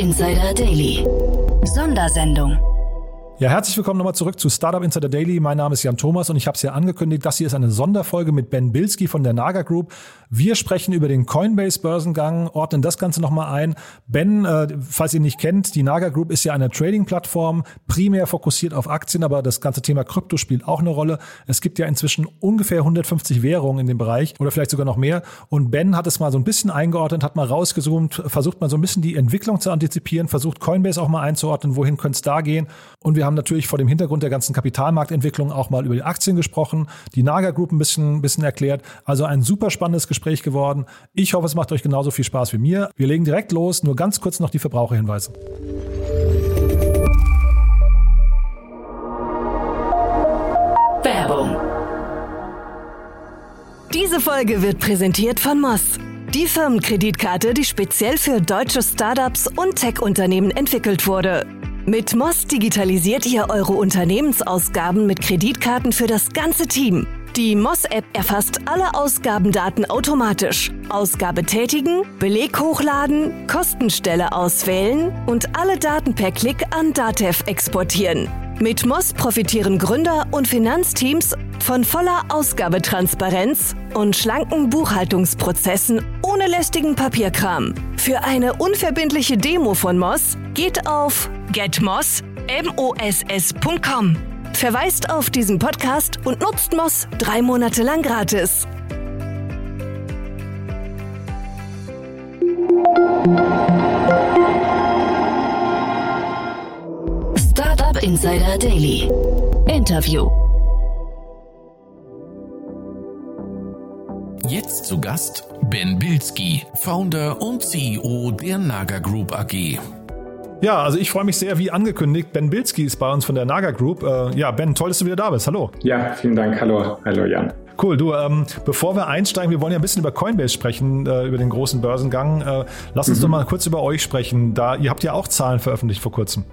Insider Daily. Sondersendung. Ja, herzlich willkommen nochmal zurück zu Startup Insider Daily. Mein Name ist Jan Thomas und ich habe es ja angekündigt, das hier ist eine Sonderfolge mit Ben Bilski von der Naga Group. Wir sprechen über den Coinbase-Börsengang, ordnen das Ganze nochmal ein. Ben, äh, falls ihr nicht kennt, die Naga Group ist ja eine Trading-Plattform, primär fokussiert auf Aktien, aber das ganze Thema Krypto spielt auch eine Rolle. Es gibt ja inzwischen ungefähr 150 Währungen in dem Bereich oder vielleicht sogar noch mehr. Und Ben hat es mal so ein bisschen eingeordnet, hat mal rausgezoomt, versucht mal so ein bisschen die Entwicklung zu antizipieren, versucht Coinbase auch mal einzuordnen, wohin könnte es da gehen. Und wir haben natürlich vor dem Hintergrund der ganzen Kapitalmarktentwicklung auch mal über die Aktien gesprochen, die Naga Group ein bisschen, bisschen erklärt. Also ein super spannendes Gespräch geworden. Ich hoffe, es macht euch genauso viel Spaß wie mir. Wir legen direkt los. Nur ganz kurz noch die Verbraucherhinweise. Werbung. Diese Folge wird präsentiert von Moss. Die Firmenkreditkarte, die speziell für deutsche Startups und Tech-Unternehmen entwickelt wurde. Mit Moss digitalisiert ihr eure Unternehmensausgaben mit Kreditkarten für das ganze Team. Die Moss-App erfasst alle Ausgabendaten automatisch. Ausgabe tätigen, Beleg hochladen, Kostenstelle auswählen und alle Daten per Klick an Datev exportieren. Mit Moss profitieren Gründer und Finanzteams von voller Ausgabetransparenz und schlanken Buchhaltungsprozessen ohne lästigen Papierkram. Für eine unverbindliche Demo von Moss geht auf getmoss.com. Verweist auf diesen Podcast und nutzt Moss drei Monate lang gratis. Startup Insider Daily. Interview. Jetzt zu Gast Ben Bilski, Founder und CEO der Naga Group AG. Ja, also ich freue mich sehr, wie angekündigt. Ben Bilski ist bei uns von der Naga Group. Äh, ja, Ben, toll, dass du wieder da bist. Hallo. Ja, vielen Dank. Hallo, hallo Jan. Cool, du, ähm, bevor wir einsteigen, wir wollen ja ein bisschen über Coinbase sprechen, äh, über den großen Börsengang. Äh, lass uns mhm. doch mal kurz über euch sprechen. Da, ihr habt ja auch Zahlen veröffentlicht vor kurzem.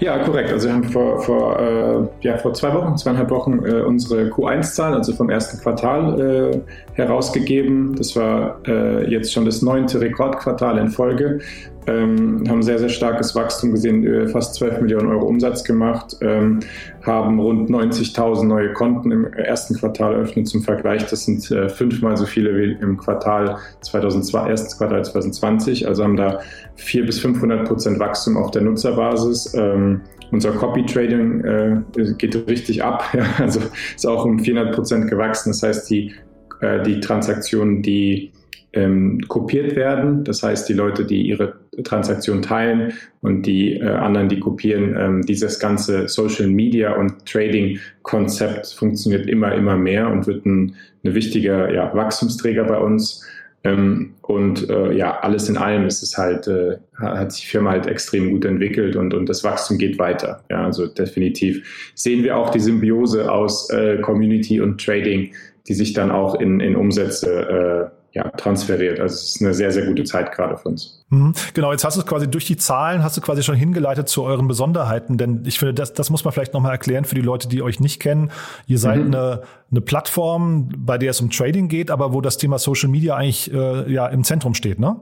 Ja, korrekt. Also wir haben vor, vor, äh, ja, vor zwei Wochen, zweieinhalb Wochen äh, unsere Q1-Zahlen, also vom ersten Quartal, äh, herausgegeben. Das war äh, jetzt schon das neunte Rekordquartal in Folge. Ähm, haben sehr, sehr starkes Wachstum gesehen, äh, fast 12 Millionen Euro Umsatz gemacht, ähm, haben rund 90.000 neue Konten im ersten Quartal eröffnet zum Vergleich. Das sind äh, fünfmal so viele wie im Quartal 2002, ersten Quartal 2020. Also haben da 400 bis 500 Prozent Wachstum auf der Nutzerbasis. Ähm, unser Copy Trading äh, geht richtig ab, ja, also ist auch um 400 Prozent gewachsen. Das heißt, die, äh, die Transaktionen, die ähm, kopiert werden. Das heißt, die Leute, die ihre Transaktion teilen und die äh, anderen, die kopieren, ähm, dieses ganze Social Media und Trading Konzept funktioniert immer, immer mehr und wird ein, ein wichtiger ja, Wachstumsträger bei uns. Ähm, und äh, ja, alles in allem ist es halt, äh, hat sich die Firma halt extrem gut entwickelt und, und das Wachstum geht weiter. Ja, also definitiv sehen wir auch die Symbiose aus äh, Community und Trading, die sich dann auch in, in Umsätze äh, ja, transferiert. Also es ist eine sehr, sehr gute Zeit gerade für uns. Mhm. Genau, jetzt hast du quasi durch die Zahlen, hast du quasi schon hingeleitet zu euren Besonderheiten, denn ich finde, das, das muss man vielleicht nochmal erklären für die Leute, die euch nicht kennen. Ihr seid mhm. eine, eine Plattform, bei der es um Trading geht, aber wo das Thema Social Media eigentlich äh, ja im Zentrum steht, ne?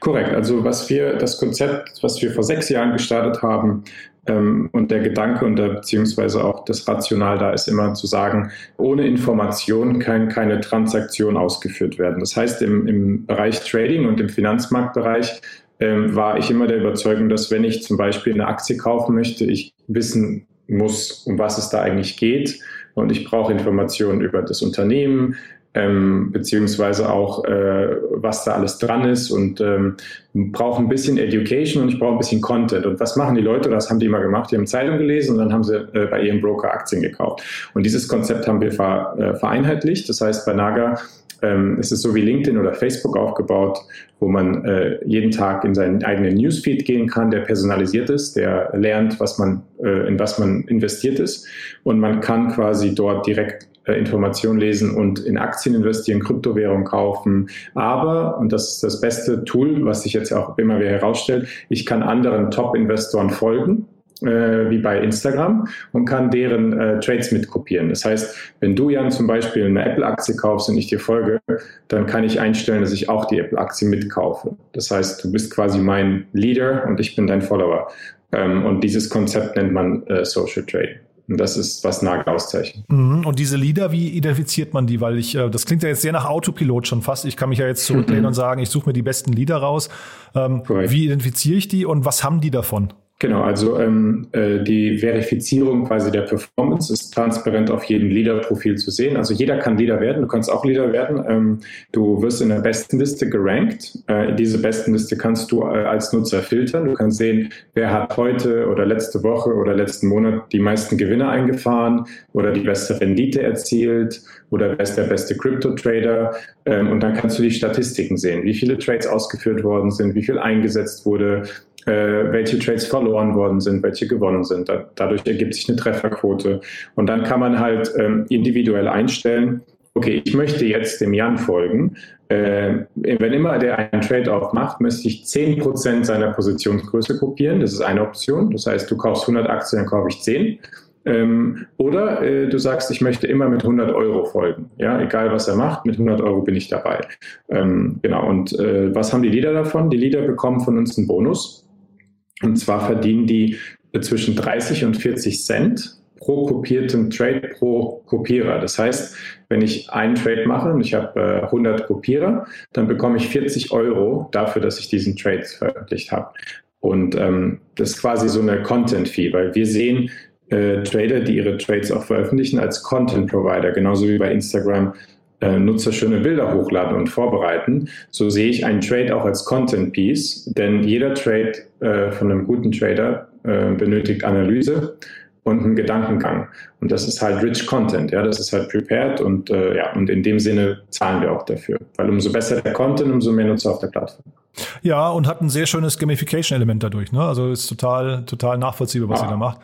Korrekt. Also was wir, das Konzept, was wir vor sechs Jahren gestartet haben, und der Gedanke und der, beziehungsweise auch das Rational da ist immer zu sagen, ohne Information kann keine Transaktion ausgeführt werden. Das heißt, im, im Bereich Trading und im Finanzmarktbereich ähm, war ich immer der Überzeugung, dass wenn ich zum Beispiel eine Aktie kaufen möchte, ich wissen muss, um was es da eigentlich geht. Und ich brauche Informationen über das Unternehmen, ähm, beziehungsweise auch, äh, was da alles dran ist und ähm, brauche ein bisschen Education und ich brauche ein bisschen Content. Und was machen die Leute? Das haben die immer gemacht. Die haben Zeitung gelesen und dann haben sie äh, bei ihrem Broker Aktien gekauft. Und dieses Konzept haben wir ver, äh, vereinheitlicht. Das heißt, bei Naga ähm, es so wie LinkedIn oder Facebook aufgebaut, wo man äh, jeden Tag in seinen eigenen Newsfeed gehen kann, der personalisiert ist, der lernt, was man, äh, in was man investiert ist. Und man kann quasi dort direkt Informationen lesen und in Aktien investieren, Kryptowährung kaufen. Aber, und das ist das beste Tool, was sich jetzt auch immer wieder herausstellt, ich kann anderen Top-Investoren folgen äh, wie bei Instagram und kann deren äh, Trades mitkopieren. Das heißt, wenn du Jan zum Beispiel eine Apple-Aktie kaufst und ich dir folge, dann kann ich einstellen, dass ich auch die Apple-Aktie mitkaufe. Das heißt, du bist quasi mein Leader und ich bin dein Follower. Ähm, und dieses Konzept nennt man äh, Social Trading. Und das ist, was Nagel auszeichnet. Mhm. Und diese Lieder, wie identifiziert man die? Weil ich, äh, das klingt ja jetzt sehr nach Autopilot schon fast. Ich kann mich ja jetzt zurücklehnen und sagen, ich suche mir die besten Lieder raus. Ähm, wie identifiziere ich die und was haben die davon? Genau, also ähm, äh, die Verifizierung quasi der Performance ist transparent auf jedem Leader-Profil zu sehen. Also jeder kann Leader werden, du kannst auch Leader werden. Ähm, du wirst in der besten Liste gerankt. Äh, diese besten Liste kannst du äh, als Nutzer filtern. Du kannst sehen, wer hat heute oder letzte Woche oder letzten Monat die meisten Gewinne eingefahren oder die beste Rendite erzielt oder wer ist der beste Crypto-Trader. Ähm, und dann kannst du die Statistiken sehen, wie viele Trades ausgeführt worden sind, wie viel eingesetzt wurde, äh, welche Trades verloren worden sind, welche gewonnen sind. Da, dadurch ergibt sich eine Trefferquote. Und dann kann man halt ähm, individuell einstellen, okay, ich möchte jetzt dem Jan folgen. Äh, wenn immer der einen Trade-off macht, müsste ich 10% seiner Positionsgröße kopieren. Das ist eine Option. Das heißt, du kaufst 100 Aktien, dann kaufe ich 10. Ähm, oder äh, du sagst, ich möchte immer mit 100 Euro folgen. Ja, egal was er macht, mit 100 Euro bin ich dabei. Ähm, genau. Und äh, was haben die Leader davon? Die Leader bekommen von uns einen Bonus. Und zwar verdienen die zwischen 30 und 40 Cent pro kopierten Trade pro Kopierer. Das heißt, wenn ich einen Trade mache und ich habe äh, 100 Kopierer, dann bekomme ich 40 Euro dafür, dass ich diesen Trade veröffentlicht habe. Und ähm, das ist quasi so eine Content-Fee, weil wir sehen äh, Trader, die ihre Trades auch veröffentlichen, als Content-Provider, genauso wie bei Instagram äh, Nutzer schöne Bilder hochladen und vorbereiten, so sehe ich einen Trade auch als Content Piece, denn jeder Trade äh, von einem guten Trader äh, benötigt Analyse und einen Gedankengang. Und das ist halt rich Content, ja, das ist halt prepared und äh, ja, und in dem Sinne zahlen wir auch dafür, weil umso besser der Content, umso mehr Nutzer auf der Plattform. Ja, und hat ein sehr schönes Gamification-Element dadurch, ne? Also ist total, total nachvollziehbar, was ah. ihr da macht.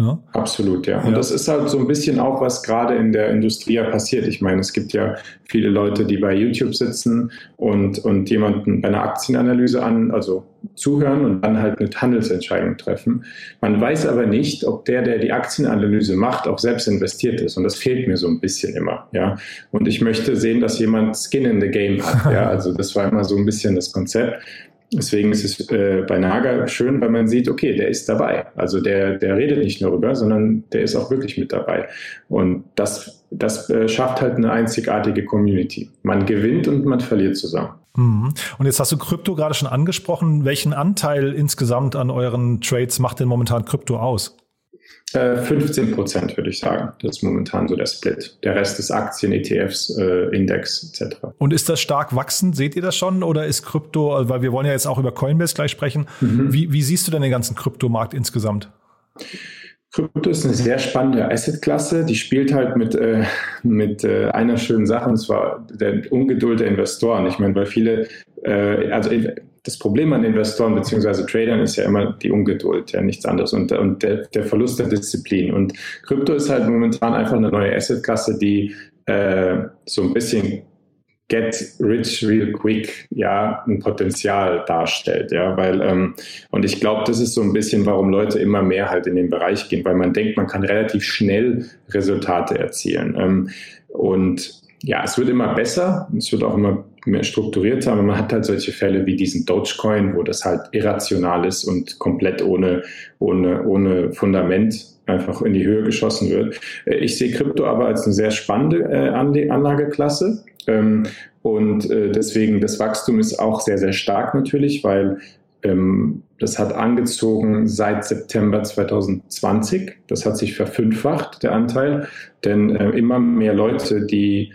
Ja. Absolut, ja. Und ja. das ist halt so ein bisschen auch, was gerade in der Industrie ja passiert. Ich meine, es gibt ja viele Leute, die bei YouTube sitzen und, und jemanden bei einer Aktienanalyse an, also zuhören und dann halt eine Handelsentscheidung treffen. Man weiß aber nicht, ob der, der die Aktienanalyse macht, auch selbst investiert ist. Und das fehlt mir so ein bisschen immer, ja. Und ich möchte sehen, dass jemand Skin in the Game hat, ja. Also das war immer so ein bisschen das Konzept. Deswegen ist es äh, bei Naga schön, weil man sieht, okay, der ist dabei. Also der, der redet nicht nur rüber, sondern der ist auch wirklich mit dabei. Und das, das äh, schafft halt eine einzigartige Community. Man gewinnt und man verliert zusammen. Mhm. Und jetzt hast du Krypto gerade schon angesprochen. Welchen Anteil insgesamt an euren Trades macht denn momentan Krypto aus? 15 äh, Prozent würde ich sagen. Das ist momentan so der Split. Der Rest ist Aktien, ETFs, äh, Index etc. Und ist das stark wachsend? Seht ihr das schon? Oder ist Krypto, äh, weil wir wollen ja jetzt auch über Coinbase gleich sprechen. Mhm. Wie, wie siehst du denn den ganzen Kryptomarkt insgesamt? Krypto ist eine sehr spannende Assetklasse. Die spielt halt mit, äh, mit äh, einer schönen Sache, und zwar der Ungeduld der Investoren. Ich meine, weil viele, äh, also das Problem an Investoren bzw. Tradern ist ja immer die Ungeduld, ja nichts anderes und, und der, der, Verlust der Disziplin. Und Krypto ist halt momentan einfach eine neue Assetklasse, die äh, so ein bisschen get rich real quick ja ein Potenzial darstellt ja weil ähm, und ich glaube das ist so ein bisschen warum Leute immer mehr halt in den Bereich gehen weil man denkt man kann relativ schnell Resultate erzielen ähm, und ja, es wird immer besser, es wird auch immer mehr strukturiert aber man hat halt solche Fälle wie diesen Dogecoin, wo das halt irrational ist und komplett ohne, ohne, ohne Fundament einfach in die Höhe geschossen wird. Äh, ich sehe Krypto aber als eine sehr spannende äh, Anlageklasse. Ähm, und äh, deswegen, das Wachstum ist auch sehr, sehr stark natürlich, weil ähm, das hat angezogen seit September 2020. Das hat sich verfünffacht, der Anteil. Denn immer mehr Leute, die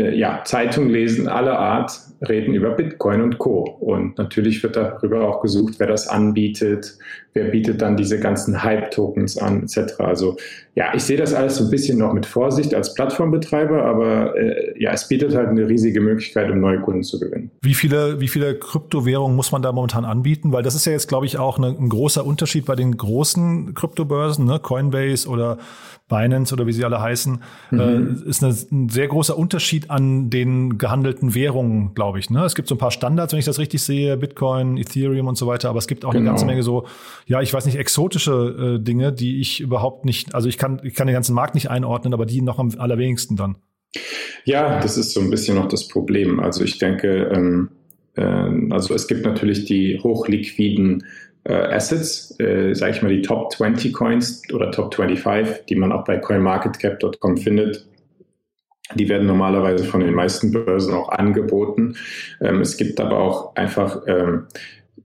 äh, ja, Zeitung lesen aller Art reden über Bitcoin und Co. Und natürlich wird darüber auch gesucht, wer das anbietet, wer bietet dann diese ganzen Hype-Tokens an, etc. Also ja, ich sehe das alles so ein bisschen noch mit Vorsicht als Plattformbetreiber, aber äh, ja, es bietet halt eine riesige Möglichkeit, um neue Kunden zu gewinnen. Wie viele, wie viele Kryptowährungen muss man da momentan anbieten? Weil das ist ja jetzt, glaube ich, auch eine, ein großer Unterschied bei den großen Kryptobörsen, ne? Coinbase oder Binance oder wie sie alle heißen, mhm. äh, ist eine, ein sehr großer Unterschied an den gehandelten Währungen, glaube ich. Ne? Es gibt so ein paar Standards, wenn ich das richtig sehe, Bitcoin, Ethereum und so weiter, aber es gibt auch genau. eine ganze Menge so, ja, ich weiß nicht, exotische äh, Dinge, die ich überhaupt nicht, also ich kann, ich kann den ganzen Markt nicht einordnen, aber die noch am allerwenigsten dann. Ja, das ist so ein bisschen noch das Problem. Also ich denke, ähm, äh, also es gibt natürlich die hochliquiden äh, Assets, äh, sage ich mal die Top 20 Coins oder Top 25, die man auch bei coinmarketcap.com findet. Die werden normalerweise von den meisten Börsen auch angeboten. Ähm, es gibt aber auch einfach, ähm,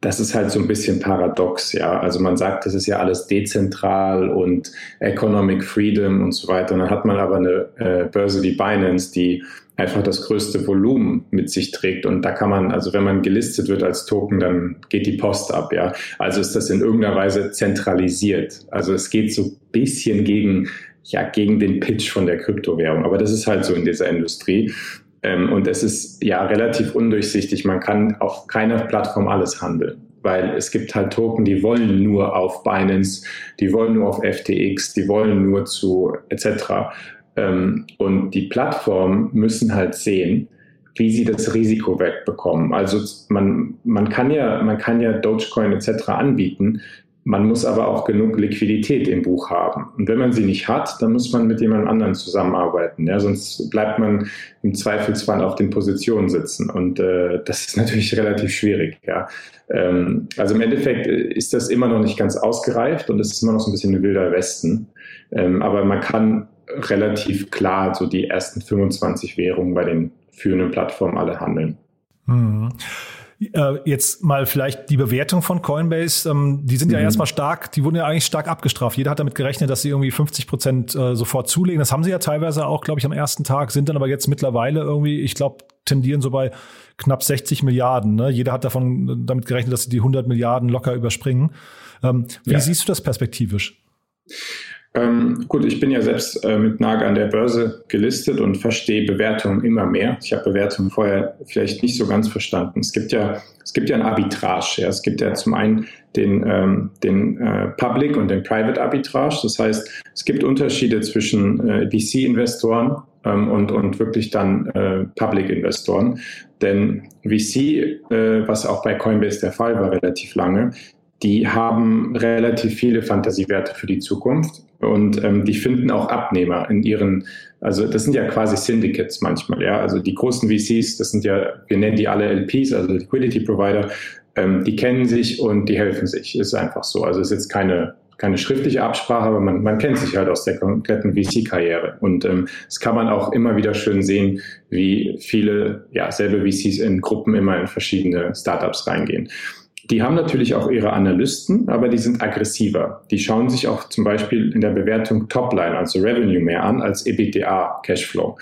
das ist halt so ein bisschen paradox, ja. Also man sagt, das ist ja alles dezentral und Economic Freedom und so weiter. Und dann hat man aber eine äh, Börse wie Binance, die einfach das größte Volumen mit sich trägt. Und da kann man, also wenn man gelistet wird als Token, dann geht die Post ab, ja. Also ist das in irgendeiner Weise zentralisiert. Also es geht so ein bisschen gegen, ja, gegen den Pitch von der Kryptowährung. Aber das ist halt so in dieser Industrie. Ähm, und es ist ja relativ undurchsichtig. Man kann auf keiner Plattform alles handeln weil es gibt halt Token, die wollen nur auf Binance, die wollen nur auf FTX, die wollen nur zu etc. Ähm, und die Plattformen müssen halt sehen, wie sie das Risiko wegbekommen. Also man, man kann ja, man kann ja Dogecoin etc. anbieten. Man muss aber auch genug Liquidität im Buch haben. Und wenn man sie nicht hat, dann muss man mit jemand anderen zusammenarbeiten. Ja, sonst bleibt man im Zweifelsfall auf den Positionen sitzen. Und äh, das ist natürlich relativ schwierig. Ja. Ähm, also im Endeffekt ist das immer noch nicht ganz ausgereift und es ist immer noch so ein bisschen ein wilder Westen. Ähm, aber man kann relativ klar so die ersten 25 Währungen bei den führenden Plattformen alle handeln. Mhm. Jetzt mal vielleicht die Bewertung von Coinbase. Ähm, die sind ja mhm. erstmal stark, die wurden ja eigentlich stark abgestraft. Jeder hat damit gerechnet, dass sie irgendwie 50 Prozent äh, sofort zulegen. Das haben sie ja teilweise auch, glaube ich, am ersten Tag, sind dann aber jetzt mittlerweile irgendwie, ich glaube, tendieren so bei knapp 60 Milliarden. Ne? Jeder hat davon äh, damit gerechnet, dass sie die 100 Milliarden locker überspringen. Ähm, wie ja. siehst du das perspektivisch? Ähm, gut, ich bin ja selbst äh, mit Naga an der Börse gelistet und verstehe Bewertungen immer mehr. Ich habe Bewertungen vorher vielleicht nicht so ganz verstanden. Es gibt ja, es gibt ja ein Arbitrage. Ja. Es gibt ja zum einen den, ähm, den äh, Public und den Private Arbitrage. Das heißt, es gibt Unterschiede zwischen äh, VC-Investoren ähm, und, und wirklich dann äh, Public-Investoren. Denn VC, äh, was auch bei Coinbase der Fall war relativ lange, die haben relativ viele Fantasiewerte für die Zukunft und ähm, die finden auch Abnehmer in ihren, also das sind ja quasi Syndicates manchmal, ja. Also die großen VCs, das sind ja, wir nennen die alle LPs, also Liquidity Provider, ähm, die kennen sich und die helfen sich. Ist einfach so. Also ist jetzt keine keine schriftliche Absprache, aber man, man kennt sich halt aus der kompletten VC-Karriere. Und ähm, das kann man auch immer wieder schön sehen, wie viele ja, selbe VCs in Gruppen immer in verschiedene Startups reingehen. Die haben natürlich auch ihre Analysten, aber die sind aggressiver. Die schauen sich auch zum Beispiel in der Bewertung Topline, also Revenue mehr an als EBITDA Cashflow.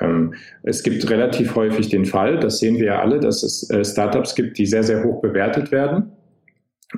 Ähm, es gibt relativ häufig den Fall, das sehen wir ja alle, dass es äh, Startups gibt, die sehr, sehr hoch bewertet werden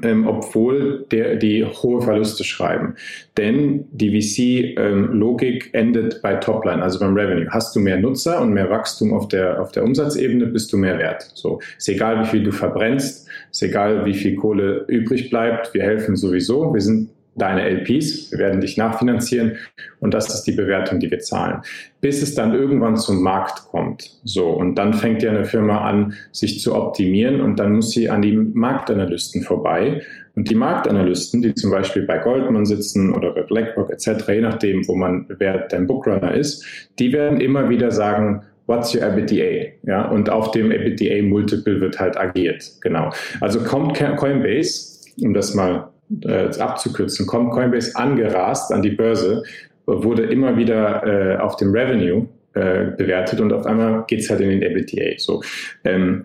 ähm, obwohl der, die hohe Verluste schreiben. Denn die VC-Logik ähm, endet bei Topline, also beim Revenue. Hast du mehr Nutzer und mehr Wachstum auf der, auf der Umsatzebene, bist du mehr wert. So, ist egal, wie viel du verbrennst, ist egal, wie viel Kohle übrig bleibt. Wir helfen sowieso. Wir sind deine LPs, wir werden dich nachfinanzieren und das ist die Bewertung, die wir zahlen. Bis es dann irgendwann zum Markt kommt. So, und dann fängt ja eine Firma an, sich zu optimieren und dann muss sie an die Marktanalysten vorbei. Und die Marktanalysten, die zum Beispiel bei Goldman sitzen oder bei BlackRock etc., je nachdem, wo man, wer dein Bookrunner ist, die werden immer wieder sagen, What's your EBITDA? Ja, und auf dem EBITDA-Multiple wird halt agiert. Genau. Also kommt Coinbase, um das mal äh, abzukürzen, kommt Coinbase angerast an die Börse, wurde immer wieder äh, auf dem Revenue äh, bewertet und auf einmal geht es halt in den EBITDA. So, ähm,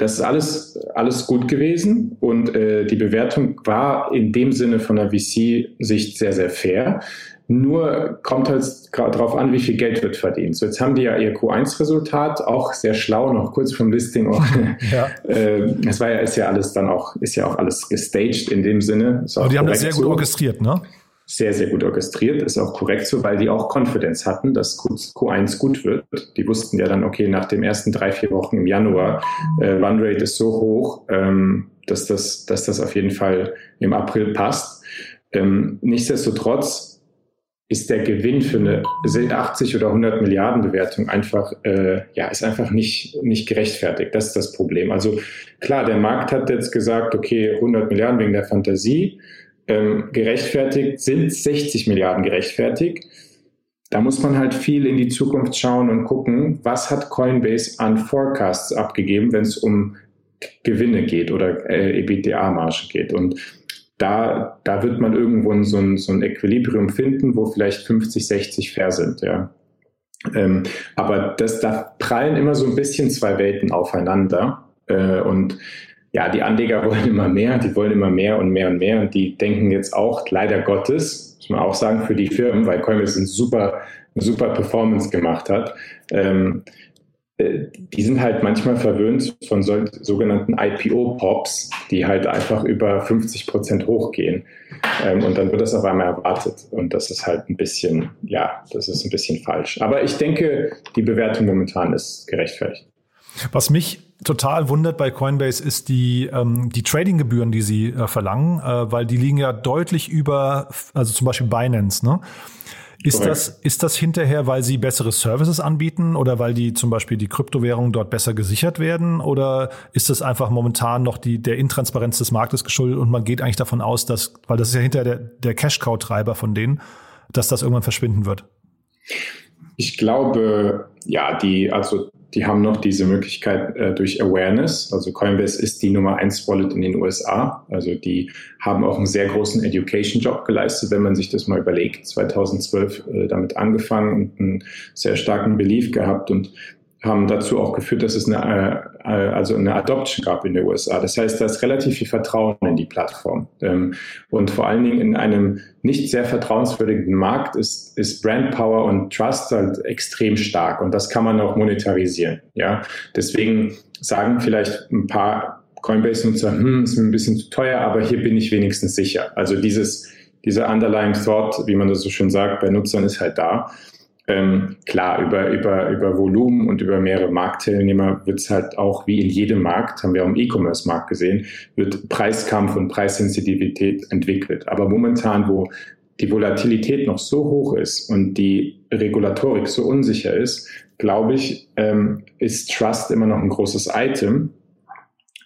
das ist alles, alles gut gewesen und äh, die Bewertung war in dem Sinne von der VC-Sicht sehr, sehr fair. Nur kommt halt darauf an, wie viel Geld wird verdient. So, jetzt haben die ja ihr Q1-Resultat, auch sehr schlau, noch kurz vom Listing. Ja. äh, das war ja, ist ja alles dann auch, ist ja auch alles gestaged in dem Sinne. Aber die haben das sehr gut so. orchestriert, ne? Sehr, sehr gut orchestriert, ist auch korrekt so, weil die auch Confidence hatten, dass Q1 gut wird. Die wussten ja dann, okay, nach den ersten drei, vier Wochen im Januar, äh, Run-Rate ist so hoch, ähm, dass, das, dass das auf jeden Fall im April passt. Ähm, nichtsdestotrotz ist der Gewinn für eine 80 oder 100 Milliarden Bewertung einfach, äh, ja, ist einfach nicht, nicht gerechtfertigt. Das ist das Problem. Also klar, der Markt hat jetzt gesagt, okay, 100 Milliarden wegen der Fantasie. Ähm, gerechtfertigt sind 60 Milliarden gerechtfertigt. Da muss man halt viel in die Zukunft schauen und gucken, was hat Coinbase an Forecasts abgegeben, wenn es um Gewinne geht oder äh, EBITDA-Marge geht. Und da, da wird man irgendwo so ein, so ein Equilibrium finden, wo vielleicht 50, 60 fair sind, ja. Ähm, aber das, da prallen immer so ein bisschen zwei Welten aufeinander. Äh, und ja, die Anleger wollen immer mehr, die wollen immer mehr und mehr und mehr. Und die denken jetzt auch, leider Gottes, muss man auch sagen, für die Firmen, weil Coinbase eine super, super Performance gemacht hat, ähm, äh, die sind halt manchmal verwöhnt von so, sogenannten IPO-Pops, die halt einfach über 50 Prozent hochgehen. Ähm, und dann wird das auf einmal erwartet. Und das ist halt ein bisschen, ja, das ist ein bisschen falsch. Aber ich denke, die Bewertung momentan ist gerechtfertigt. Was mich total wundert bei Coinbase ist die, ähm, die Trading-Gebühren, die sie äh, verlangen, äh, weil die liegen ja deutlich über, also zum Beispiel Binance, ne? Ist das, ist das hinterher, weil sie bessere Services anbieten oder weil die zum Beispiel die Kryptowährungen dort besser gesichert werden? Oder ist das einfach momentan noch die, der Intransparenz des Marktes geschuldet und man geht eigentlich davon aus, dass, weil das ist ja hinterher der, der Cash-Cow-Treiber von denen, dass das irgendwann verschwinden wird? Ich glaube, ja, die, also die haben noch diese Möglichkeit äh, durch Awareness. Also Coinbase ist die Nummer eins Wallet in den USA. Also die haben auch einen sehr großen Education-Job geleistet, wenn man sich das mal überlegt. 2012 äh, damit angefangen und einen sehr starken Belief gehabt und haben dazu auch geführt, dass es eine, äh, also eine Adoption gab in den USA. Das heißt, da ist relativ viel Vertrauen in die Plattform. Ähm, und vor allen Dingen in einem nicht sehr vertrauenswürdigen Markt ist, ist Brand Power und Trust halt extrem stark. Und das kann man auch monetarisieren. Ja, deswegen sagen vielleicht ein paar Coinbase-Nutzer, hm, ist mir ein bisschen zu teuer, aber hier bin ich wenigstens sicher. Also dieses, dieser underlying thought, wie man das so schön sagt, bei Nutzern ist halt da. Ähm, klar, über, über, über Volumen und über mehrere Marktteilnehmer wird es halt auch wie in jedem Markt, haben wir auch im E-Commerce-Markt gesehen, wird Preiskampf und Preissensitivität entwickelt. Aber momentan, wo die Volatilität noch so hoch ist und die Regulatorik so unsicher ist, glaube ich, ähm, ist Trust immer noch ein großes Item.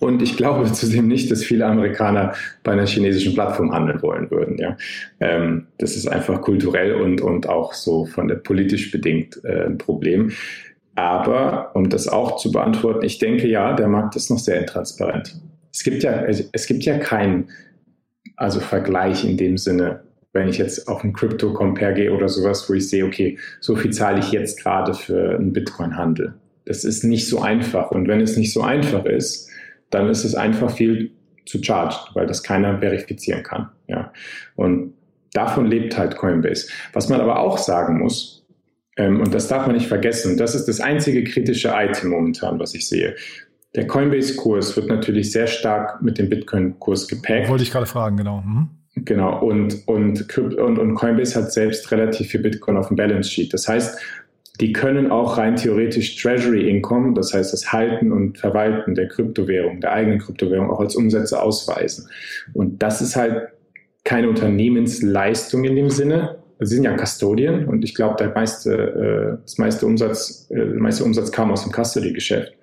Und ich glaube zudem nicht, dass viele Amerikaner bei einer chinesischen Plattform handeln wollen würden. Ja. Ähm, das ist einfach kulturell und, und auch so von der politisch bedingt äh, ein Problem. Aber um das auch zu beantworten, ich denke ja, der Markt ist noch sehr intransparent. Es gibt ja, es gibt ja keinen also Vergleich in dem Sinne, wenn ich jetzt auf einen Crypto Compare gehe oder sowas, wo ich sehe, okay, so viel zahle ich jetzt gerade für einen Bitcoin-Handel. Das ist nicht so einfach. Und wenn es nicht so einfach ist, dann ist es einfach viel zu charged, weil das keiner verifizieren kann. Ja. Und davon lebt halt Coinbase. Was man aber auch sagen muss, ähm, und das darf man nicht vergessen, das ist das einzige kritische Item momentan, was ich sehe. Der Coinbase-Kurs wird natürlich sehr stark mit dem Bitcoin-Kurs gepackt. Wollte ich gerade fragen, genau. Mhm. Genau, und, und, und, und Coinbase hat selbst relativ viel Bitcoin auf dem Balance Sheet. Das heißt, die können auch rein theoretisch Treasury Income, das heißt das Halten und Verwalten der Kryptowährung, der eigenen Kryptowährung auch als Umsätze ausweisen. Und das ist halt keine Unternehmensleistung in dem Sinne. Sie sind ja Custodian und ich glaube, der meiste, äh, das meiste Umsatz, äh, der meiste Umsatz kam aus dem Custody-Geschäft.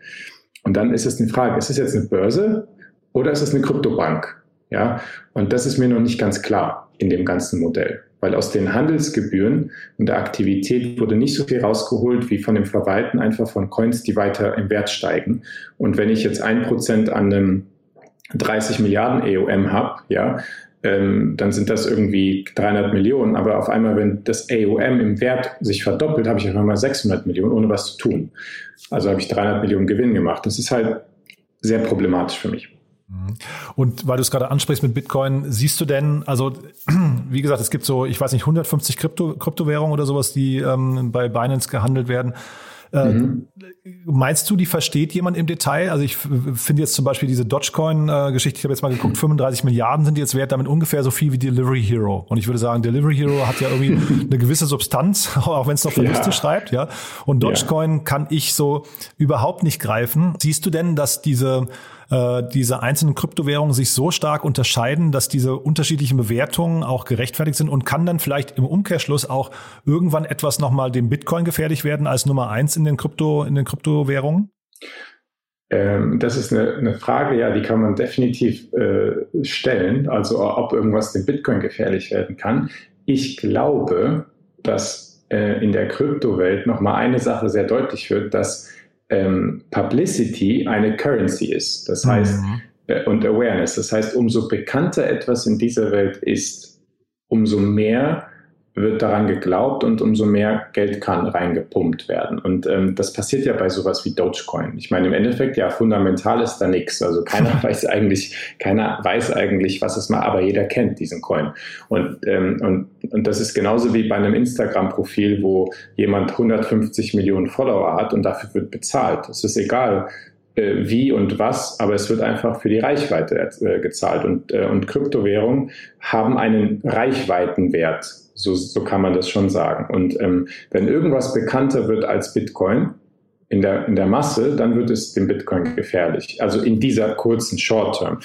Und dann ist es eine Frage, ist es jetzt eine Börse oder ist es eine Kryptobank? Ja, und das ist mir noch nicht ganz klar in dem ganzen Modell weil aus den Handelsgebühren und der Aktivität wurde nicht so viel rausgeholt wie von dem Verwalten einfach von Coins, die weiter im Wert steigen. Und wenn ich jetzt ein Prozent an einem 30 Milliarden EOM habe, ja, ähm, dann sind das irgendwie 300 Millionen. Aber auf einmal, wenn das AOM im Wert sich verdoppelt, habe ich auf einmal 600 Millionen, ohne was zu tun. Also habe ich 300 Millionen Gewinn gemacht. Das ist halt sehr problematisch für mich. Mhm. Und weil du es gerade ansprichst mit Bitcoin, siehst du denn, also wie gesagt, es gibt so, ich weiß nicht, 150 Krypto, Kryptowährungen oder sowas, die ähm, bei Binance gehandelt werden. Äh, mhm. Meinst du, die versteht jemand im Detail? Also ich finde jetzt zum Beispiel diese Dogecoin-Geschichte, ich habe jetzt mal geguckt, 35 Milliarden sind die jetzt wert, damit ungefähr so viel wie Delivery Hero. Und ich würde sagen, Delivery Hero hat ja irgendwie eine gewisse Substanz, auch wenn es noch Verluste ja. schreibt, ja. Und Dogecoin ja. kann ich so überhaupt nicht greifen. Siehst du denn, dass diese äh, diese einzelnen Kryptowährungen sich so stark unterscheiden, dass diese unterschiedlichen Bewertungen auch gerechtfertigt sind und kann dann vielleicht im Umkehrschluss auch irgendwann etwas nochmal dem Bitcoin gefährlich werden als Nummer eins in den Krypto, in den Kryptowährungen? Ähm, das ist eine, eine, Frage, ja, die kann man definitiv äh, stellen, also ob irgendwas dem Bitcoin gefährlich werden kann. Ich glaube, dass äh, in der Kryptowelt nochmal eine Sache sehr deutlich wird, dass ähm, Publicity eine Currency ist. Das heißt, mhm. äh, und Awareness. Das heißt, umso bekannter etwas in dieser Welt ist, umso mehr wird daran geglaubt und umso mehr Geld kann reingepumpt werden. Und ähm, das passiert ja bei sowas wie Dogecoin. Ich meine, im Endeffekt ja fundamental ist da nichts. Also keiner weiß eigentlich, keiner weiß eigentlich, was es mal, aber jeder kennt diesen Coin. Und, ähm, und, und das ist genauso wie bei einem Instagram-Profil, wo jemand 150 Millionen Follower hat und dafür wird bezahlt. Es ist egal, äh, wie und was, aber es wird einfach für die Reichweite äh, gezahlt. Und, äh, und Kryptowährungen haben einen Reichweitenwert so, so kann man das schon sagen. Und ähm, wenn irgendwas bekannter wird als Bitcoin in der, in der Masse, dann wird es dem Bitcoin gefährlich. Also in dieser kurzen Short-Term.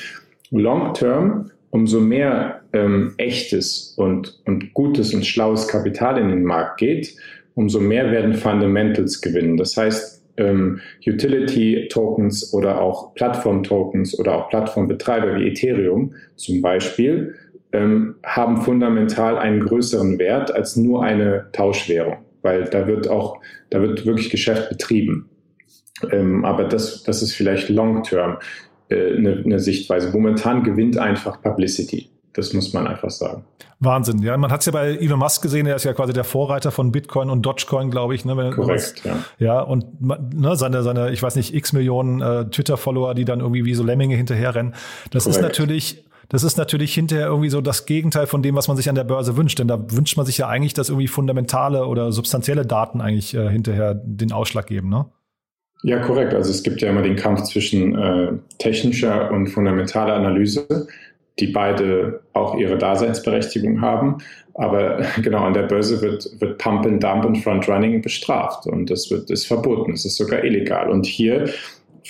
Long-Term, umso mehr ähm, echtes und, und gutes und schlaues Kapital in den Markt geht, umso mehr werden Fundamentals gewinnen. Das heißt, ähm, Utility-Tokens oder auch Plattform-Tokens oder auch Plattformbetreiber wie Ethereum zum Beispiel ähm, haben fundamental einen größeren Wert als nur eine Tauschwährung, weil da wird auch, da wird wirklich Geschäft betrieben. Ähm, aber das, das ist vielleicht long-term äh, eine, eine Sichtweise. Momentan gewinnt einfach Publicity. Das muss man einfach sagen. Wahnsinn, ja. Man hat es ja bei Elon Musk gesehen, er ist ja quasi der Vorreiter von Bitcoin und Dogecoin, glaube ich. Ne, Korrekt, ja. Ja, und ne, seine, seine, ich weiß nicht, x Millionen äh, Twitter-Follower, die dann irgendwie wie so Lemminge hinterherrennen. Das Korrekt. ist natürlich das ist natürlich hinterher irgendwie so das Gegenteil von dem, was man sich an der Börse wünscht. Denn da wünscht man sich ja eigentlich, dass irgendwie fundamentale oder substanzielle Daten eigentlich äh, hinterher den Ausschlag geben, ne? Ja, korrekt. Also es gibt ja immer den Kampf zwischen äh, technischer und fundamentaler Analyse, die beide auch ihre Daseinsberechtigung haben. Aber genau an der Börse wird, wird Pump and Dump und Frontrunning bestraft und das wird ist verboten. Es ist sogar illegal. Und hier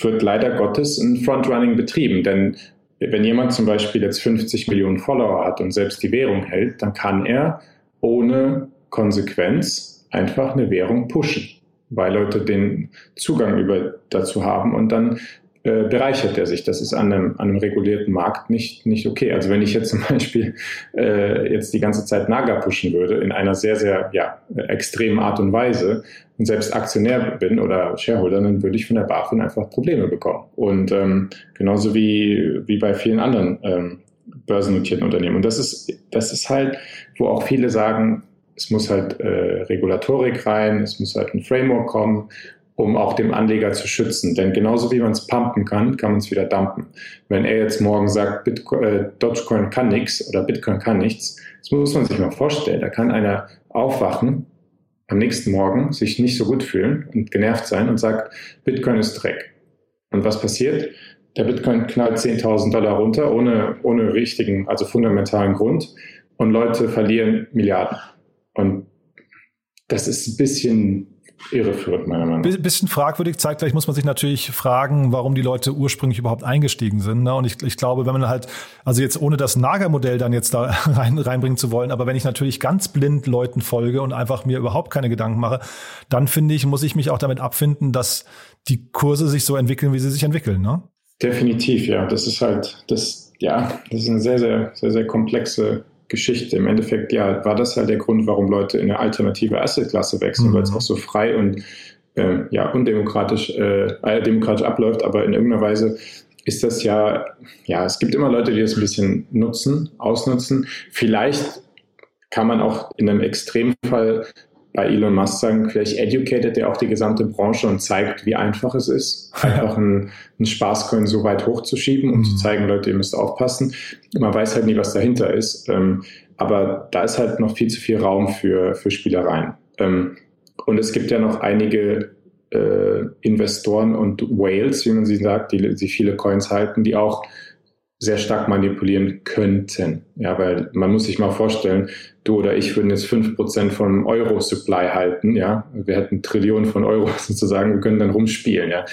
wird leider Gottes ein Frontrunning betrieben, denn wenn jemand zum Beispiel jetzt 50 Millionen Follower hat und selbst die Währung hält, dann kann er ohne Konsequenz einfach eine Währung pushen, weil Leute den Zugang über, dazu haben und dann äh, bereichert er sich. Das ist an einem, an einem regulierten Markt nicht, nicht okay. Also wenn ich jetzt zum Beispiel äh, jetzt die ganze Zeit Naga pushen würde in einer sehr, sehr ja, extremen Art und Weise und selbst Aktionär bin oder Shareholder, dann würde ich von der BaFin einfach Probleme bekommen. Und ähm, genauso wie, wie bei vielen anderen ähm, börsennotierten Unternehmen. Und das ist, das ist halt, wo auch viele sagen, es muss halt äh, Regulatorik rein, es muss halt ein Framework kommen um auch dem Anleger zu schützen. Denn genauso wie man es pumpen kann, kann man es wieder dumpen. Wenn er jetzt morgen sagt, Bitcoin, äh, Dogecoin kann nichts oder Bitcoin kann nichts, das muss man sich mal vorstellen. Da kann einer aufwachen am nächsten Morgen, sich nicht so gut fühlen und genervt sein und sagt, Bitcoin ist Dreck. Und was passiert? Der Bitcoin knallt 10.000 Dollar runter, ohne, ohne richtigen, also fundamentalen Grund. Und Leute verlieren Milliarden. Und das ist ein bisschen irreführend, meiner Meinung nach. Bisschen fragwürdig, zeitgleich muss man sich natürlich fragen, warum die Leute ursprünglich überhaupt eingestiegen sind. Ne? Und ich, ich glaube, wenn man halt, also jetzt ohne das Nager-Modell dann jetzt da rein, reinbringen zu wollen, aber wenn ich natürlich ganz blind Leuten folge und einfach mir überhaupt keine Gedanken mache, dann finde ich, muss ich mich auch damit abfinden, dass die Kurse sich so entwickeln, wie sie sich entwickeln. Ne? Definitiv, ja. Das ist halt, das, ja, das ist eine sehr, sehr, sehr, sehr komplexe Geschichte. Im Endeffekt, ja, war das halt der Grund, warum Leute in eine alternative Assetklasse wechseln, mhm. weil es auch so frei und äh, ja, undemokratisch äh, äh, demokratisch abläuft, aber in irgendeiner Weise ist das ja, ja, es gibt immer Leute, die das ein bisschen nutzen, ausnutzen. Vielleicht kann man auch in einem Extremfall bei Elon Musk sagen, vielleicht educated er auch die gesamte Branche und zeigt, wie einfach es ist, einfach einen, einen Spaßcoin so weit hochzuschieben, um mhm. zu zeigen, Leute, ihr müsst aufpassen. Man weiß halt nie, was dahinter ist. Ähm, aber da ist halt noch viel zu viel Raum für, für Spielereien. Ähm, und es gibt ja noch einige äh, Investoren und Whales, wie man sie sagt, die, die viele Coins halten, die auch sehr stark manipulieren könnten. Ja, weil man muss sich mal vorstellen, du oder ich würden jetzt fünf Prozent vom Euro-Supply halten, ja. Wir hätten Trillionen von Euro sozusagen, wir können dann rumspielen, ja.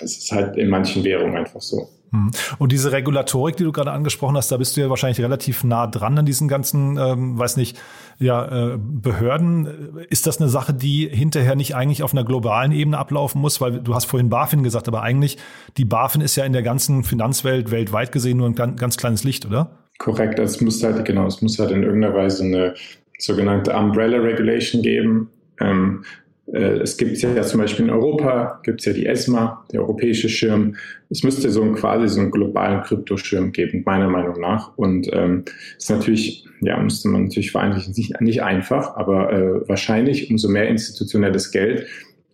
Es ist halt in manchen Währungen einfach so. Hm. Und diese Regulatorik, die du gerade angesprochen hast, da bist du ja wahrscheinlich relativ nah dran an diesen ganzen, ähm, weiß nicht, ja, äh, Behörden. Ist das eine Sache, die hinterher nicht eigentlich auf einer globalen Ebene ablaufen muss? Weil du hast vorhin BaFin gesagt, aber eigentlich die BaFin ist ja in der ganzen Finanzwelt weltweit gesehen nur ein ganz, kleines Licht, oder? Korrekt, es muss halt, genau, es muss halt in irgendeiner Weise eine sogenannte Umbrella Regulation geben. Ähm, äh, es gibt ja zum Beispiel in Europa, gibt es ja die ESMA, der europäische Schirm. Es müsste so ein, quasi so einen globalen Kryptoschirm geben, meiner Meinung nach. Und ähm, ist natürlich, ja, müsste man natürlich vereinlichen, nicht, nicht einfach, aber äh, wahrscheinlich umso mehr institutionelles Geld,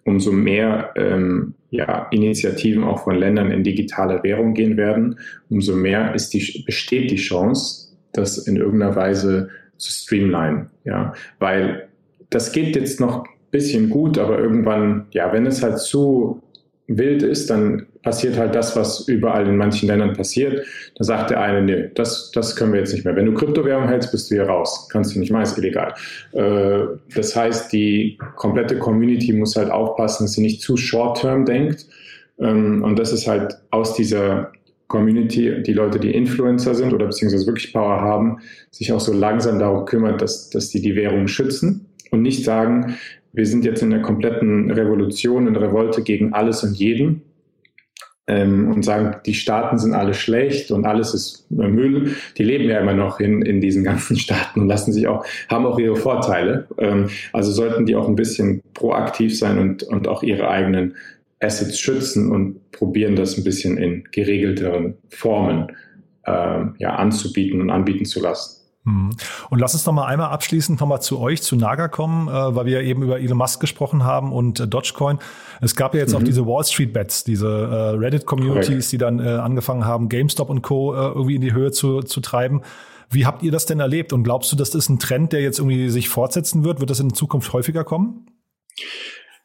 umso mehr ähm, ja, Initiativen auch von Ländern in digitale Währung gehen werden, umso mehr ist die, besteht die Chance, das in irgendeiner Weise zu streamline. Ja, weil das geht jetzt noch bisschen gut, aber irgendwann, ja, wenn es halt zu wild ist, dann passiert halt das, was überall in manchen Ländern passiert. Da sagt der eine, nee, das, das können wir jetzt nicht mehr. Wenn du Kryptowährung hältst, bist du hier raus. Kannst du nicht machen, ist illegal. Äh, das heißt, die komplette Community muss halt aufpassen, dass sie nicht zu short-term denkt. Ähm, und das ist halt aus dieser Community, die Leute, die Influencer sind oder beziehungsweise wirklich Power haben, sich auch so langsam darum kümmert, dass, dass die die Währung schützen und nicht sagen, wir sind jetzt in der kompletten Revolution, in Revolte gegen alles und jeden ähm, und sagen, die Staaten sind alle schlecht und alles ist Müll. Die leben ja immer noch in, in diesen ganzen Staaten und lassen sich auch, haben auch ihre Vorteile. Ähm, also sollten die auch ein bisschen proaktiv sein und, und auch ihre eigenen Assets schützen und probieren das ein bisschen in geregelteren Formen äh, ja, anzubieten und anbieten zu lassen. Mhm. Und lass uns noch mal einmal abschließend noch mal zu euch, zu Naga kommen, äh, weil wir eben über Elon Musk gesprochen haben und äh, Dogecoin. Es gab ja jetzt mhm. auch diese Wall Street Bets, diese äh, Reddit-Communities, die dann angefangen haben, GameStop und Co. Irgendwie in die Höhe zu, zu treiben. Wie habt ihr das denn erlebt? Und glaubst du, das ist ein Trend, der jetzt irgendwie sich fortsetzen wird? Wird das in Zukunft häufiger kommen?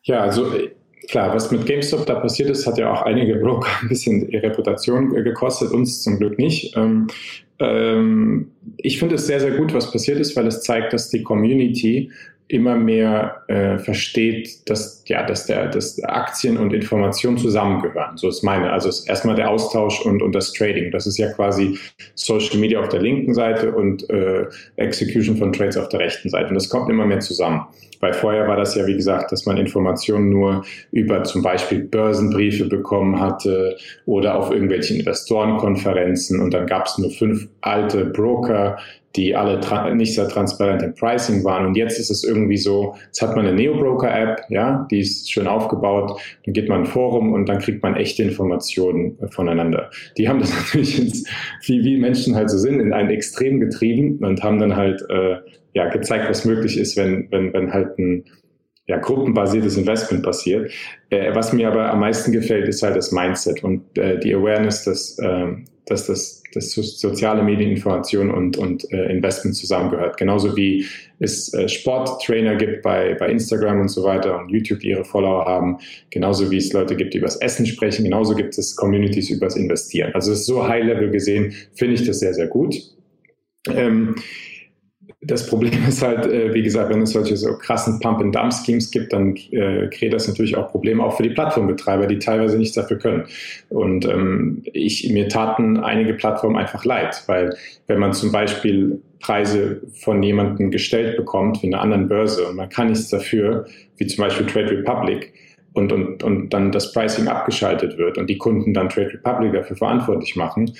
Ja, also klar, was mit GameStop da passiert ist, hat ja auch einige Broker ein bisschen ihre Reputation gekostet, uns zum Glück nicht. Ähm, ich finde es sehr, sehr gut, was passiert ist, weil es zeigt, dass die Community immer mehr äh, versteht, dass, ja, dass, der, dass Aktien und Information zusammengehören. So ist meine. Also ist erstmal der Austausch und, und das Trading. Das ist ja quasi Social Media auf der linken Seite und äh, Execution von Trades auf der rechten Seite. Und das kommt immer mehr zusammen. Weil vorher war das ja, wie gesagt, dass man Informationen nur über zum Beispiel Börsenbriefe bekommen hatte oder auf irgendwelchen Investorenkonferenzen und dann gab es nur fünf alte Broker, die alle nicht sehr transparent im Pricing waren. Und jetzt ist es irgendwie so, jetzt hat man eine Neo-Broker-App, ja, die ist schön aufgebaut, dann geht man ein Forum und dann kriegt man echte Informationen voneinander. Die haben das natürlich, ins, wie, wie Menschen halt so sind, in ein Extrem getrieben und haben dann halt äh, ja, gezeigt, was möglich ist, wenn, wenn, wenn halt ein ja, gruppenbasiertes Investment passiert. Äh, was mir aber am meisten gefällt, ist halt das Mindset und äh, die Awareness, dass, äh, dass das dass soziale Medieninformation und, und äh, Investment zusammengehört. Genauso wie es äh, Sporttrainer gibt bei, bei Instagram und so weiter und YouTube, die ihre Follower haben. Genauso wie es Leute gibt, die über das Essen sprechen. Genauso gibt es Communities über das Investieren. Also so High-Level gesehen, finde ich das sehr, sehr gut. Ähm, das Problem ist halt, äh, wie gesagt, wenn es solche so krassen Pump-and-Dump-Schemes gibt, dann äh, kreiert das natürlich auch Probleme, auch für die Plattformbetreiber, die teilweise nichts dafür können. Und ähm, ich, mir taten einige Plattformen einfach leid, weil wenn man zum Beispiel Preise von jemandem gestellt bekommt, wie einer anderen Börse, und man kann nichts dafür, wie zum Beispiel Trade Republic, und, und, und dann das Pricing abgeschaltet wird und die Kunden dann Trade Republic dafür verantwortlich machen,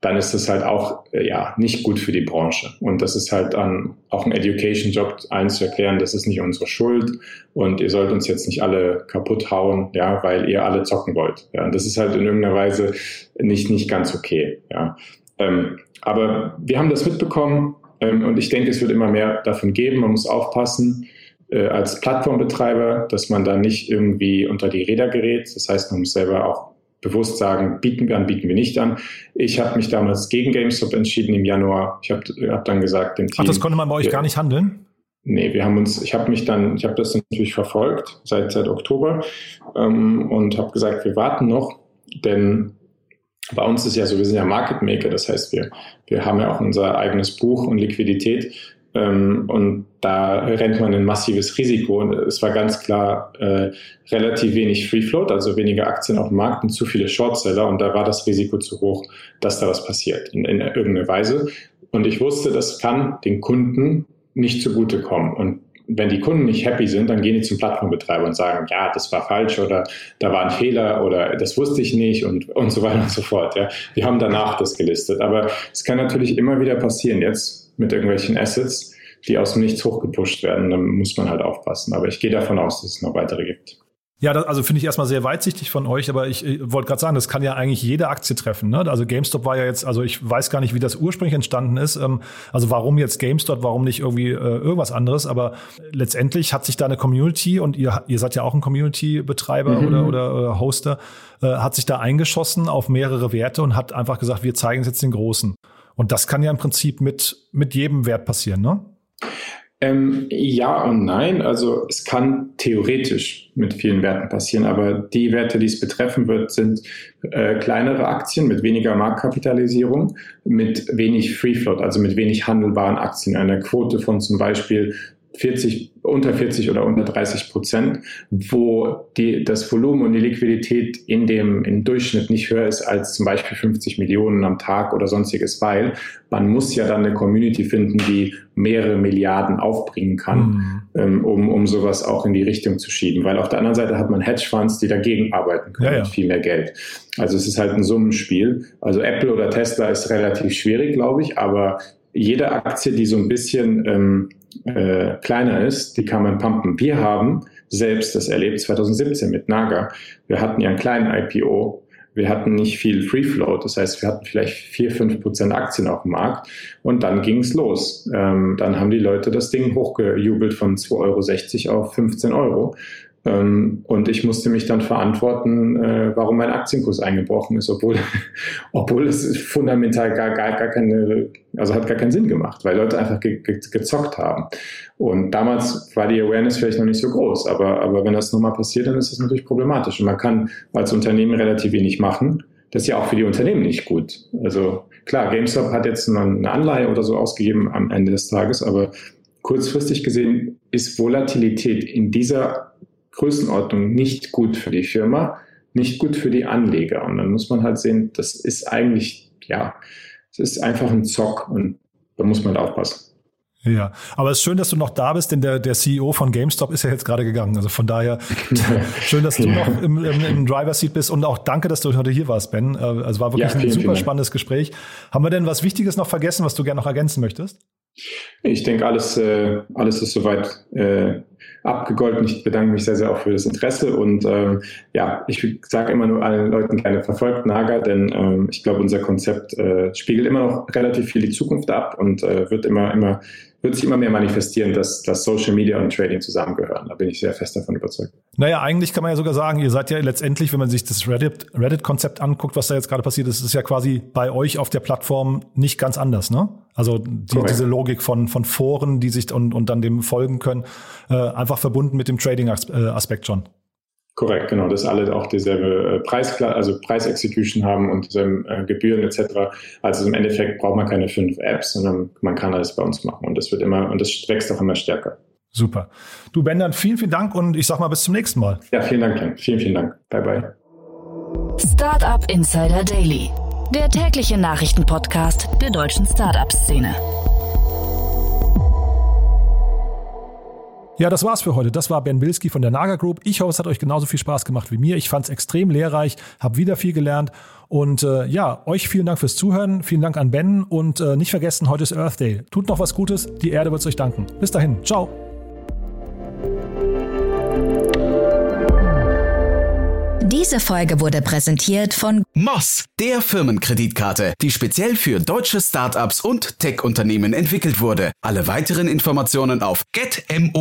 dann ist das halt auch äh, ja nicht gut für die Branche. Und das ist halt dann auch ein Education-Job, allen zu erklären, das ist nicht unsere Schuld und ihr sollt uns jetzt nicht alle kaputt hauen, ja, weil ihr alle zocken wollt. Ja, und das ist halt in irgendeiner Weise nicht, nicht ganz okay. Ja. Ähm, aber wir haben das mitbekommen ähm, und ich denke, es wird immer mehr davon geben. Man muss aufpassen äh, als Plattformbetreiber, dass man da nicht irgendwie unter die Räder gerät. Das heißt, man muss selber auch bewusst sagen, bieten wir an, bieten wir nicht an. Ich habe mich damals gegen GameStop entschieden im Januar. Ich habe hab dann gesagt, dem Team. Ach, das konnte man bei euch wir, gar nicht handeln? Nee, wir haben uns, ich habe mich dann, ich habe das natürlich verfolgt seit, seit Oktober ähm, und habe gesagt, wir warten noch, denn bei uns ist ja so, wir sind ja Market Maker, das heißt, wir, wir haben ja auch unser eigenes Buch und Liquidität. Ähm, und da rennt man ein massives Risiko. Und es war ganz klar äh, relativ wenig Free Float, also weniger Aktien auf dem Markt und zu viele Shortseller. Und da war das Risiko zu hoch, dass da was passiert in, in irgendeiner Weise. Und ich wusste, das kann den Kunden nicht zugutekommen. Und wenn die Kunden nicht happy sind, dann gehen die zum Plattformbetreiber und sagen, ja, das war falsch oder da war ein Fehler oder das wusste ich nicht und, und so weiter und so fort. Ja. Wir haben danach das gelistet. Aber es kann natürlich immer wieder passieren jetzt mit irgendwelchen Assets, die aus dem Nichts hochgepusht werden. Dann muss man halt aufpassen. Aber ich gehe davon aus, dass es noch weitere gibt. Ja, das, also finde ich erstmal sehr weitsichtig von euch, aber ich, ich wollte gerade sagen, das kann ja eigentlich jede Aktie treffen. Ne? Also GameStop war ja jetzt, also ich weiß gar nicht, wie das ursprünglich entstanden ist. Ähm, also warum jetzt GameStop, warum nicht irgendwie äh, irgendwas anderes? Aber letztendlich hat sich da eine Community und ihr, ihr seid ja auch ein Community-Betreiber mhm. oder, oder, oder Hoster, äh, hat sich da eingeschossen auf mehrere Werte und hat einfach gesagt, wir zeigen es jetzt den Großen. Und das kann ja im Prinzip mit, mit jedem Wert passieren, ne? Ähm, ja und nein. Also es kann theoretisch mit vielen Werten passieren, aber die Werte, die es betreffen wird, sind äh, kleinere Aktien mit weniger Marktkapitalisierung, mit wenig Free Float, also mit wenig handelbaren Aktien, einer Quote von zum Beispiel 40, unter 40 oder unter 30 Prozent, wo die, das Volumen und die Liquidität in dem, im Durchschnitt nicht höher ist als zum Beispiel 50 Millionen am Tag oder sonstiges, weil man muss ja dann eine Community finden, die mehrere Milliarden aufbringen kann, mhm. ähm, um, um sowas auch in die Richtung zu schieben. Weil auf der anderen Seite hat man Hedgefonds, die dagegen arbeiten können ja, ja. mit viel mehr Geld. Also es ist halt ein Summenspiel. Also Apple oder Tesla ist relativ schwierig, glaube ich, aber jede Aktie, die so ein bisschen ähm, äh, kleiner ist, die kann man pumpen. Wir haben selbst das erlebt 2017 mit Naga. Wir hatten ja einen kleinen IPO. Wir hatten nicht viel Free Float, das heißt, wir hatten vielleicht 4, 5 Prozent Aktien auf dem Markt und dann ging es los. Ähm, dann haben die Leute das Ding hochgejubelt von 2,60 Euro auf 15 Euro und ich musste mich dann verantworten, äh, warum mein Aktienkurs eingebrochen ist, obwohl, obwohl es fundamental gar, gar, gar keine, also hat gar keinen Sinn gemacht, weil Leute einfach ge, ge, gezockt haben. Und damals war die Awareness vielleicht noch nicht so groß, aber, aber wenn das nochmal passiert, dann ist das natürlich problematisch. Und man kann als Unternehmen relativ wenig machen. Das ist ja auch für die Unternehmen nicht gut. Also klar, GameStop hat jetzt eine Anleihe oder so ausgegeben am Ende des Tages, aber kurzfristig gesehen ist Volatilität in dieser Größenordnung nicht gut für die Firma, nicht gut für die Anleger. Und dann muss man halt sehen, das ist eigentlich, ja, es ist einfach ein Zock und da muss man halt aufpassen. Ja, aber es ist schön, dass du noch da bist, denn der, der CEO von GameStop ist ja jetzt gerade gegangen. Also von daher schön, dass du ja. noch im, im, im Driver Seat bist und auch danke, dass du heute hier warst, Ben. Äh, also war wirklich ja, vielen, ein super spannendes Gespräch. Haben wir denn was Wichtiges noch vergessen, was du gerne noch ergänzen möchtest? Ich denke, alles, äh, alles ist soweit äh, abgegolten. Ich bedanke mich sehr, sehr auch für das Interesse und ähm, ja, ich sage immer nur allen Leuten gerne verfolgt Naga, denn ähm, ich glaube, unser Konzept äh, spiegelt immer noch relativ viel die Zukunft ab und äh, wird immer, immer wird sich immer mehr manifestieren, dass, dass Social Media und Trading zusammengehören. Da bin ich sehr fest davon überzeugt. Naja, eigentlich kann man ja sogar sagen, ihr seid ja letztendlich, wenn man sich das Reddit, Reddit-Konzept anguckt, was da jetzt gerade passiert ist, ist ja quasi bei euch auf der Plattform nicht ganz anders, ne? Also die, diese Logik von, von Foren, die sich und, und dann dem folgen können, äh, einfach verbunden mit dem Trading-Aspekt schon. Korrekt, genau, dass alle auch dieselbe äh, Preis, also Preisexecution haben und dieselben äh, Gebühren etc. Also im Endeffekt braucht man keine fünf Apps, sondern man kann alles bei uns machen und das wird immer und das wächst auch immer stärker. Super. Du Ben, dann vielen, vielen Dank und ich sag mal bis zum nächsten Mal. Ja, vielen Dank, Ken. Vielen, vielen Dank. Bye bye. Startup Insider Daily der tägliche Nachrichtenpodcast der deutschen Startup-Szene. Ja, das war's für heute. Das war Ben Bilski von der Naga Group. Ich hoffe, es hat euch genauso viel Spaß gemacht wie mir. Ich fand es extrem lehrreich, habe wieder viel gelernt. Und äh, ja, euch vielen Dank fürs Zuhören. Vielen Dank an Ben. Und äh, nicht vergessen, heute ist Earth Day. Tut noch was Gutes. Die Erde wird es euch danken. Bis dahin. Ciao. Diese Folge wurde präsentiert von Moss, der Firmenkreditkarte, die speziell für deutsche Startups und Tech-Unternehmen entwickelt wurde. Alle weiteren Informationen auf getmoss.de.